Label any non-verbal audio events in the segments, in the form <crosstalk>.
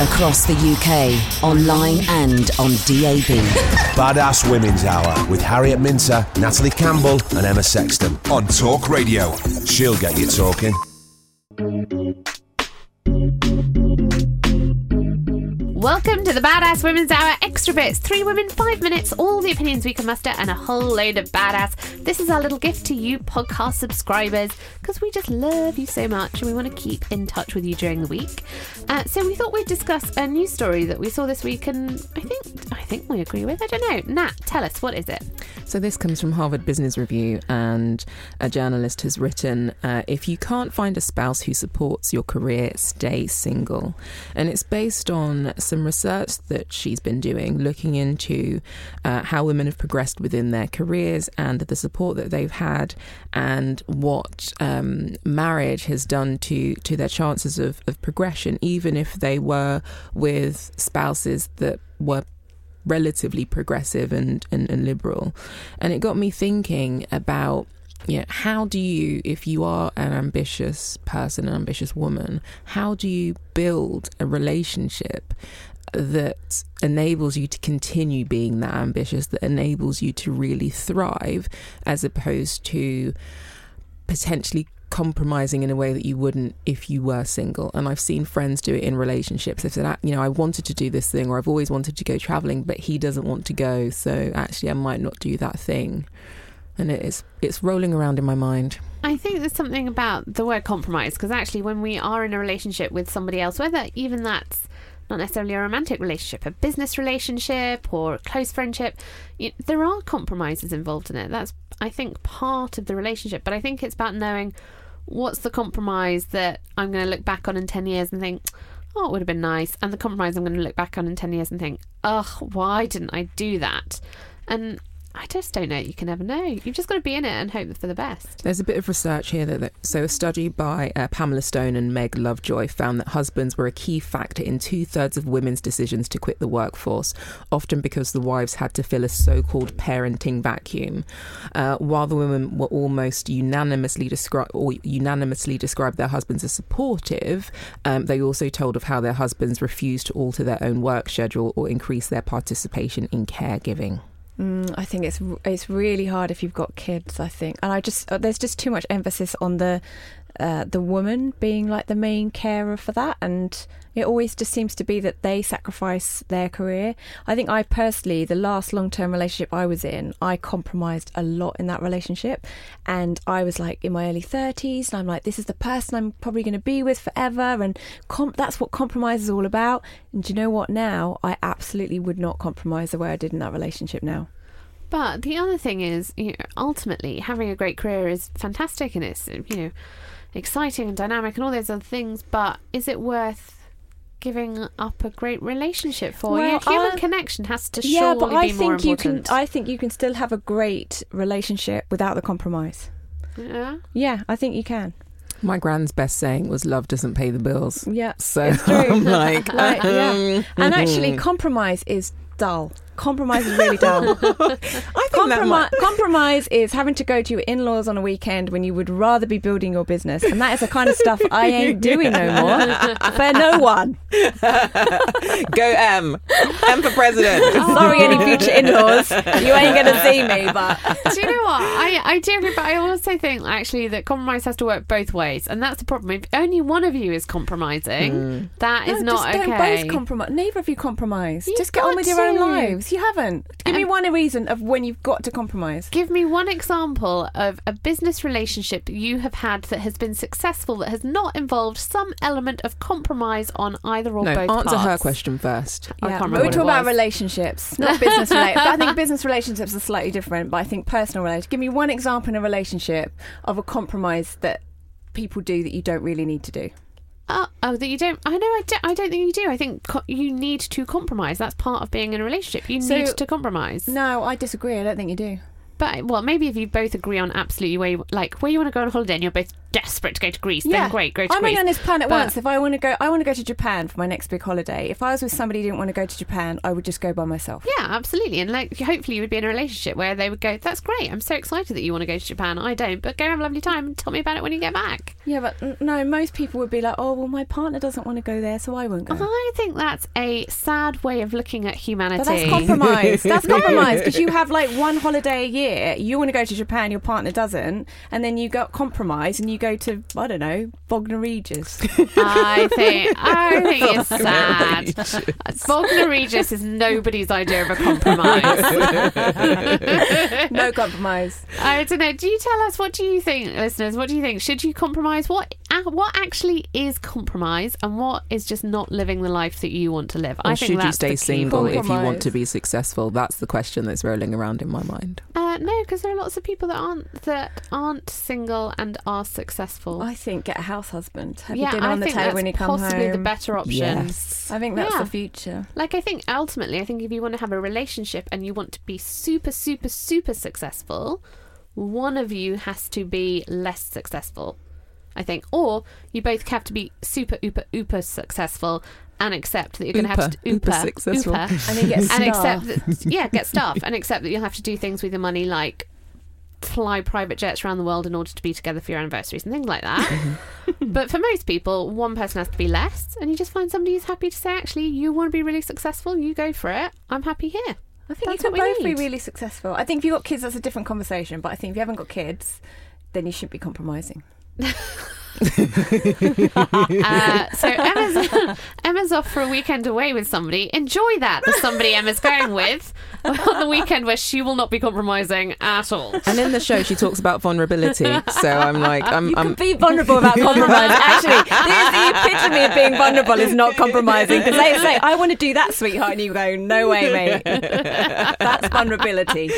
Across the UK, online and on DAB. <laughs> Badass Women's Hour with Harriet Minter, Natalie Campbell, and Emma Sexton on Talk Radio. She'll get you talking. Welcome to the Badass Women's Hour Extra Bits. Three women, five minutes, all the opinions we can muster, and a whole load of badass. This is our little gift to you, podcast subscribers, because we just love you so much and we want to keep in touch with you during the week. Uh, so we thought we'd discuss a news story that we saw this week, and I think I think we agree with. I don't know. Nat, tell us what is it? So this comes from Harvard Business Review, and a journalist has written, uh, "If you can't find a spouse who supports your career, stay single," and it's based on some research that she's been doing, looking into uh, how women have progressed within their careers and the support that they've had, and what um, marriage has done to to their chances of, of progression, even if they were with spouses that were relatively progressive and, and, and liberal. And it got me thinking about you know, how do you, if you are an ambitious person, an ambitious woman, how do you build a relationship that enables you to continue being that ambitious, that enables you to really thrive, as opposed to potentially compromising in a way that you wouldn't if you were single. And I've seen friends do it in relationships. They've said, "Ah, you know, I wanted to do this thing or I've always wanted to go traveling, but he doesn't want to go. So actually, I might not do that thing. And it is, it's rolling around in my mind. I think there's something about the word compromise because actually, when we are in a relationship with somebody else, whether even that's not necessarily a romantic relationship, a business relationship or a close friendship, you, there are compromises involved in it. That's, I think, part of the relationship. But I think it's about knowing what's the compromise that I'm going to look back on in 10 years and think, oh, it would have been nice. And the compromise I'm going to look back on in 10 years and think, ugh, why didn't I do that? And I just don't know. You can never know. You've just got to be in it and hope for the best. There's a bit of research here that, that so a study by uh, Pamela Stone and Meg Lovejoy found that husbands were a key factor in two thirds of women's decisions to quit the workforce, often because the wives had to fill a so-called parenting vacuum. Uh, while the women were almost unanimously described or unanimously described their husbands as supportive, um, they also told of how their husbands refused to alter their own work schedule or increase their participation in caregiving. Mm, I think it's it's really hard if you've got kids. I think, and I just uh, there's just too much emphasis on the uh, the woman being like the main carer for that, and it always just seems to be that they sacrifice their career. I think I personally, the last long term relationship I was in, I compromised a lot in that relationship, and I was like in my early thirties, and I'm like, this is the person I'm probably going to be with forever, and comp- that's what compromise is all about. And do you know what? Now I absolutely would not compromise the way I did in that relationship now. But the other thing is, you know, ultimately having a great career is fantastic and it's, you know, exciting and dynamic and all those other things. But is it worth giving up a great relationship for? Well, you know, human I- connection has to yeah, surely but I be more think you can. I think you can still have a great relationship without the compromise. yeah. Yeah, I think you can. My grand's best saying was "Love doesn't pay the bills." Yeah, So it's <laughs> true. I'm like, Like, yeah. um, And actually, compromise is dull. Compromise is really dull. <laughs> I think that Compromise, might- compromise is having to go to your in-laws on a weekend when you would rather be building your business, and that is the kind of stuff I <laughs> ain't doing no more <laughs> for no one. Go M. M for president. Sorry, any future in-laws, you ain't gonna see me. But do you know what? I, I do agree, but I also think actually that compromise has to work both ways, and that's the problem. If only one of you is compromising, hmm. that is No, not just okay. Don't both compromise. Neither of you compromise. You've just get on got with your own lives. You haven't. Give me one reason of when you've got to compromise. Give me one example of a business relationship you have had that has been successful that has not involved some element of compromise on either or both. No, both answer her question first. I can't remember we're what talking about relationships, not business related. I think business relationships are slightly different, but I think personal relationships. Give me one example in a relationship of a compromise that people do that you don't really need to do. Oh, oh, that you don't. I know. I don't. I don't think you do. I think co- you need to compromise. That's part of being in a relationship. You So- need to compromise. No, I disagree. I don't think you do. But well, maybe if you both agree on absolutely where you like where you want to go on holiday and you're both desperate to go to Greece, then great, go to I'm Greece. only on this planet But- once. If I want to go, I want to go to Japan for my next big holiday. If I was with somebody who didn't want to go to Japan, I would just go by myself. Yeah, absolutely. And like, hopefully, you would be in a relationship where they would go, "That's great. I'm so excited that you want to go to Japan. I don't, but go have a lovely time and tell me about it when you get back." Yeah, but no, most people would be like, "Oh, well, my partner doesn't want to go there, so I won't go." I think that's a sad way of looking at humanity. But that's compromise. That's <laughs> compromise because you have like one holiday a year. You want to go to Japan, your partner doesn't, and then you got compromise and you go to I don't know Bognor Regis. I think I <laughs> think it's sad. Bognor Regis is nobody's idea of a compromise. <laughs> no compromise. I don't know. Do you tell us what do you think, listeners? What do you think? Should you compromise? What uh, what actually is compromise, and what is just not living the life that you want to live? Or I think should you stay the key. single if you want to be successful? That's the question that's rolling around in my mind. Uh, Uh, no, because there are lots of people that aren't that aren't single and are successful. I think get a house husband. Have yeah, dinner I on the think table when you come possibly home. the better option. Yes. I think that's Yeah. the future. Like I think ultimately, I think if you want to have a relationship and you want to be super, super, super successful, one of you has to be less successful. I think, or you both have to be super, uber, uber successful and accept that you're going to have to Uber, uber uber, successful. uber, And then get and accept that, yeah, get staff and accept that you'll have to do things with your money like fly private jets around the world in order to be together for your anniversaries and things like that. Mm-hmm. but for most people, one person has to be less, and you just find somebody who's happy to say, actually, you want to be really successful, you go for it. I'm happy here. I think That's you can what we both need. be really successful. I think if you've got kids, that's a different conversation. But I think if you haven't got kids, then you shouldn't be compromising. <laughs> <laughs> Uh, so Emma's, <laughs> Emma's off for a weekend away with somebody. Enjoy that. The somebody Emma's going with <laughs> on the weekend where she will not be compromising at all. And in the show, she talks about vulnerability. So I'm like, I'm, You I'm can be vulnerable about compromise. Actually, the, the epitome of being vulnerable is not compromising because they say, "I want to do that, sweetheart," and you go, "No way, mate." That's vulnerability.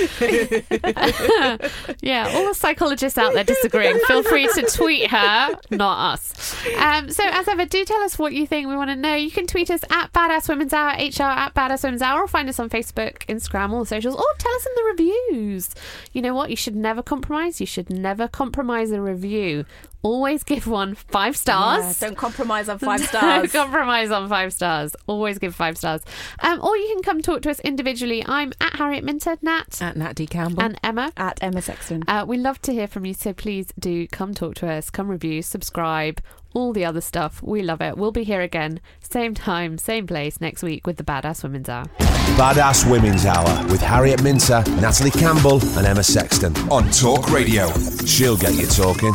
Yeah, all the psychologists out there disagreeing, feel free to tweet her, not us. Um, so, as ever, do tell us what you think. We want to know. You can tweet us at Badass Women's Hour, HR at Badass Women's Hour, or find us on Facebook, Instagram, all the socials, or tell us in the reviews. You know what? You should never compromise. You should never compromise a review. Always give one five stars. Yeah, don't compromise on <laughs> five stars. Don't stars. compromise on five stars. Always give five stars. Um, or you can come talk to us individually. I'm at Harriet Minter, Nat, at Nat D. Campbell. and Emma. At Emma Sexton. Uh, we love to hear from you, so please do come talk to us, come review, subscribe, all the other stuff. We love it. We'll be here again, same time, same place next week with the Badass Women's Hour. Badass Women's Hour with Harriet Minter, Natalie Campbell, and Emma Sexton on Talk Radio. She'll get you talking.